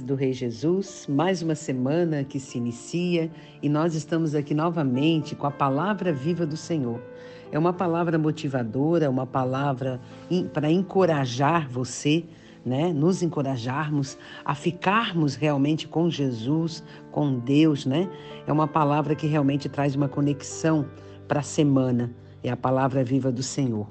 do Rei Jesus, mais uma semana que se inicia e nós estamos aqui novamente com a palavra viva do Senhor. É uma palavra motivadora, uma palavra para encorajar você, né? Nos encorajarmos a ficarmos realmente com Jesus, com Deus, né? É uma palavra que realmente traz uma conexão para a semana. É a palavra viva do Senhor.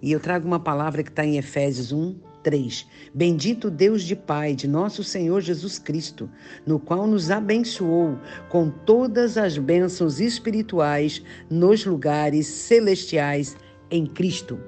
E eu trago uma palavra que está em Efésios 1, 3. Bendito Deus de Pai de nosso Senhor Jesus Cristo, no qual nos abençoou com todas as bênçãos espirituais nos lugares celestiais em Cristo.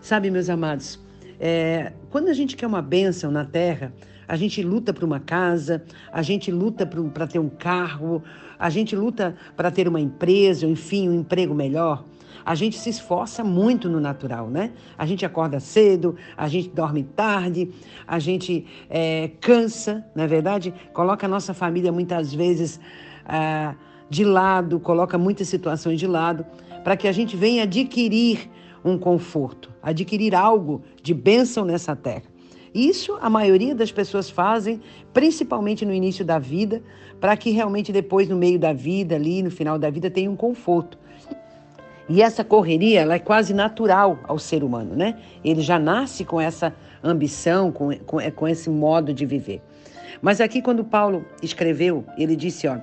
Sabe, meus amados, é, quando a gente quer uma bênção na terra, a gente luta por uma casa, a gente luta para ter um carro, a gente luta para ter uma empresa, enfim, um emprego melhor a gente se esforça muito no natural, né? A gente acorda cedo, a gente dorme tarde, a gente é, cansa, não é verdade? Coloca a nossa família muitas vezes ah, de lado, coloca muitas situações de lado, para que a gente venha adquirir um conforto, adquirir algo de bênção nessa terra. Isso a maioria das pessoas fazem, principalmente no início da vida, para que realmente depois, no meio da vida, ali no final da vida, tenha um conforto. E essa correria, ela é quase natural ao ser humano, né? Ele já nasce com essa ambição, com, com, é, com esse modo de viver. Mas aqui, quando Paulo escreveu, ele disse: ó,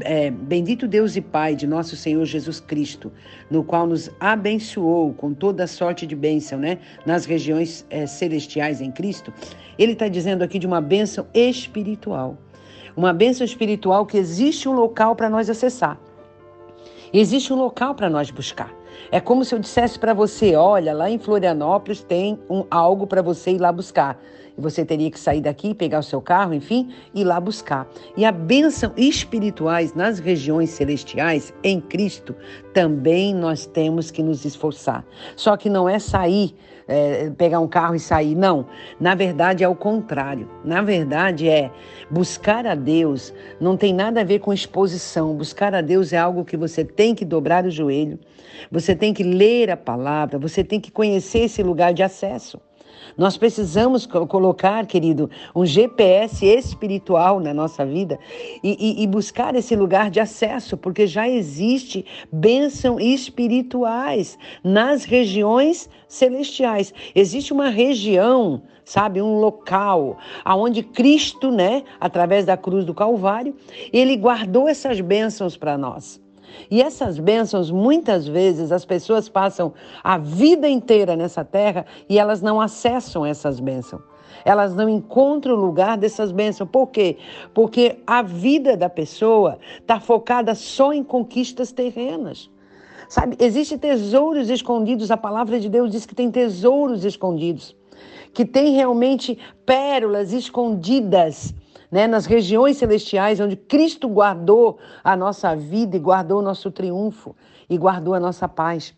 é, Bendito Deus e Pai de nosso Senhor Jesus Cristo, no qual nos abençoou com toda sorte de bênção, né? Nas regiões é, celestiais em Cristo. Ele está dizendo aqui de uma bênção espiritual. Uma bênção espiritual que existe um local para nós acessar. Existe um local para nós buscar. É como se eu dissesse para você: olha, lá em Florianópolis tem um, algo para você ir lá buscar. E você teria que sair daqui, pegar o seu carro, enfim, ir lá buscar. E a bênção espirituais nas regiões celestiais, em Cristo, também nós temos que nos esforçar. Só que não é sair é, pegar um carro e sair. Não. Na verdade, é o contrário. Na verdade, é buscar a Deus não tem nada a ver com exposição. Buscar a Deus é algo que você tem que dobrar o joelho, você tem que ler a palavra, você tem que conhecer esse lugar de acesso. Nós precisamos colocar, querido, um GPS espiritual na nossa vida e, e, e buscar esse lugar de acesso, porque já existe bênção espirituais nas regiões celestiais. Existe uma região, sabe, um local aonde Cristo, né, através da cruz do Calvário, ele guardou essas bênçãos para nós. E essas bênçãos, muitas vezes, as pessoas passam a vida inteira nessa terra e elas não acessam essas bênçãos. Elas não encontram o lugar dessas bênçãos. Por quê? Porque a vida da pessoa está focada só em conquistas terrenas. Sabe, existem tesouros escondidos. A palavra de Deus diz que tem tesouros escondidos, que tem realmente pérolas escondidas né, nas regiões celestiais, onde Cristo guardou a nossa vida e guardou o nosso triunfo e guardou a nossa paz.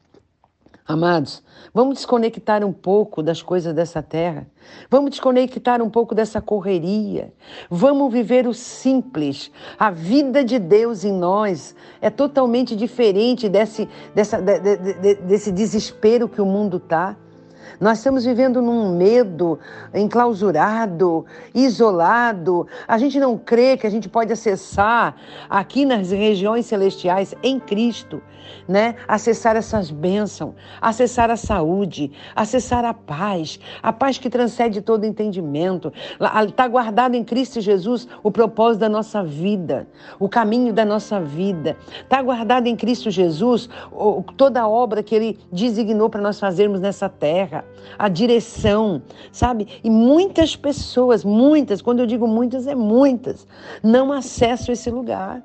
Amados, vamos desconectar um pouco das coisas dessa terra. Vamos desconectar um pouco dessa correria. Vamos viver o simples. A vida de Deus em nós é totalmente diferente desse, dessa, de, de, de, desse desespero que o mundo está. Nós estamos vivendo num medo enclausurado, isolado. A gente não crê que a gente pode acessar aqui nas regiões celestiais em Cristo, né? Acessar essas bênçãos, acessar a saúde, acessar a paz, a paz que transcende todo entendimento. Está guardado em Cristo Jesus o propósito da nossa vida, o caminho da nossa vida. Está guardado em Cristo Jesus toda a obra que Ele designou para nós fazermos nessa terra a direção, sabe? E muitas pessoas, muitas, quando eu digo muitas, é muitas, não acessam esse lugar.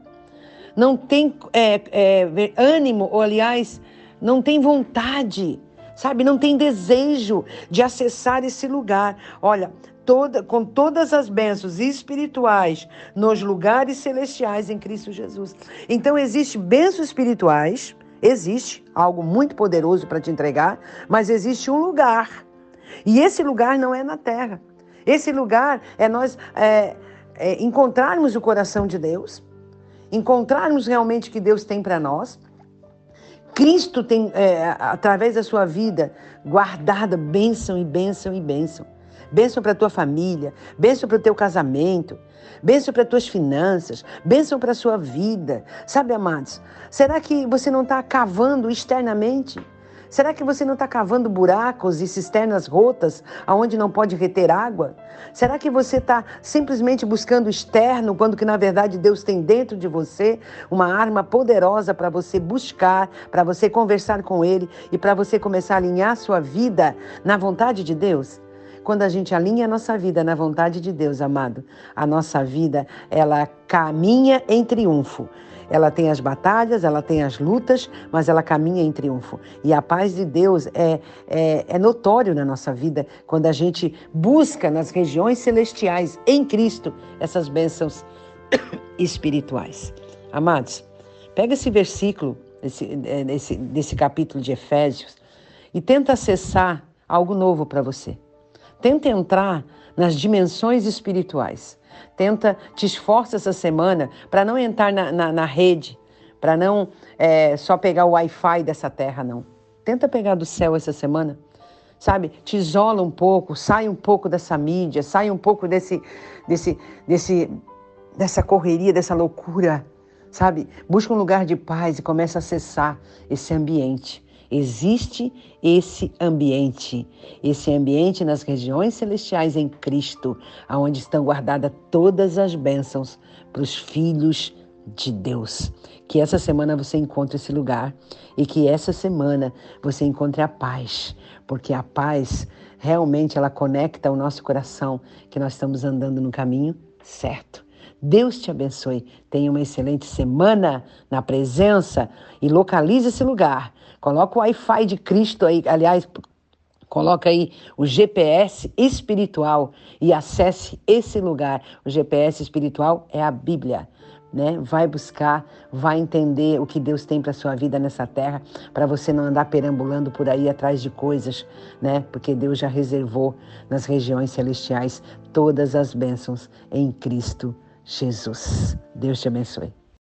Não tem é, é, ânimo, ou aliás, não tem vontade, sabe? Não tem desejo de acessar esse lugar. Olha, toda, com todas as bênçãos espirituais nos lugares celestiais em Cristo Jesus. Então, existem bênçãos espirituais Existe algo muito poderoso para te entregar, mas existe um lugar. E esse lugar não é na terra. Esse lugar é nós é, é, encontrarmos o coração de Deus, encontrarmos realmente o que Deus tem para nós. Cristo tem, é, através da sua vida, guardada bênção e bênção e bênção. Bênção para a tua família, bênção para o teu casamento, bênção para as tuas finanças, bênção para a sua vida. Sabe, amados, será que você não está cavando externamente? Será que você não está cavando buracos e cisternas rotas aonde não pode reter água? Será que você está simplesmente buscando externo quando que na verdade Deus tem dentro de você uma arma poderosa para você buscar, para você conversar com Ele e para você começar a alinhar sua vida na vontade de Deus? Quando a gente alinha a nossa vida na vontade de Deus, amado, a nossa vida ela caminha em triunfo. Ela tem as batalhas, ela tem as lutas, mas ela caminha em triunfo. E a paz de Deus é, é, é notório na nossa vida quando a gente busca nas regiões celestiais, em Cristo, essas bênçãos espirituais. Amados, pega esse versículo desse, é, desse, desse capítulo de Efésios e tenta acessar algo novo para você. Tenta entrar nas dimensões espirituais. Tenta, te esforça essa semana para não entrar na, na, na rede, para não é, só pegar o Wi-Fi dessa terra, não. Tenta pegar do céu essa semana, sabe? Te isola um pouco, sai um pouco dessa mídia, sai um pouco desse, desse, desse, dessa correria, dessa loucura, sabe? Busca um lugar de paz e começa a acessar esse ambiente. Existe esse ambiente, esse ambiente nas regiões celestiais em Cristo, aonde estão guardadas todas as bênçãos para os filhos de Deus. Que essa semana você encontre esse lugar e que essa semana você encontre a paz, porque a paz realmente ela conecta o nosso coração que nós estamos andando no caminho certo. Deus te abençoe. Tenha uma excelente semana na presença e localize esse lugar. Coloca o Wi-Fi de Cristo aí, aliás, Coloca aí o GPS espiritual e acesse esse lugar. O GPS espiritual é a Bíblia. Né? Vai buscar, vai entender o que Deus tem para sua vida nessa terra, para você não andar perambulando por aí atrás de coisas, né? Porque Deus já reservou nas regiões celestiais todas as bênçãos em Cristo Jesus. Deus te abençoe.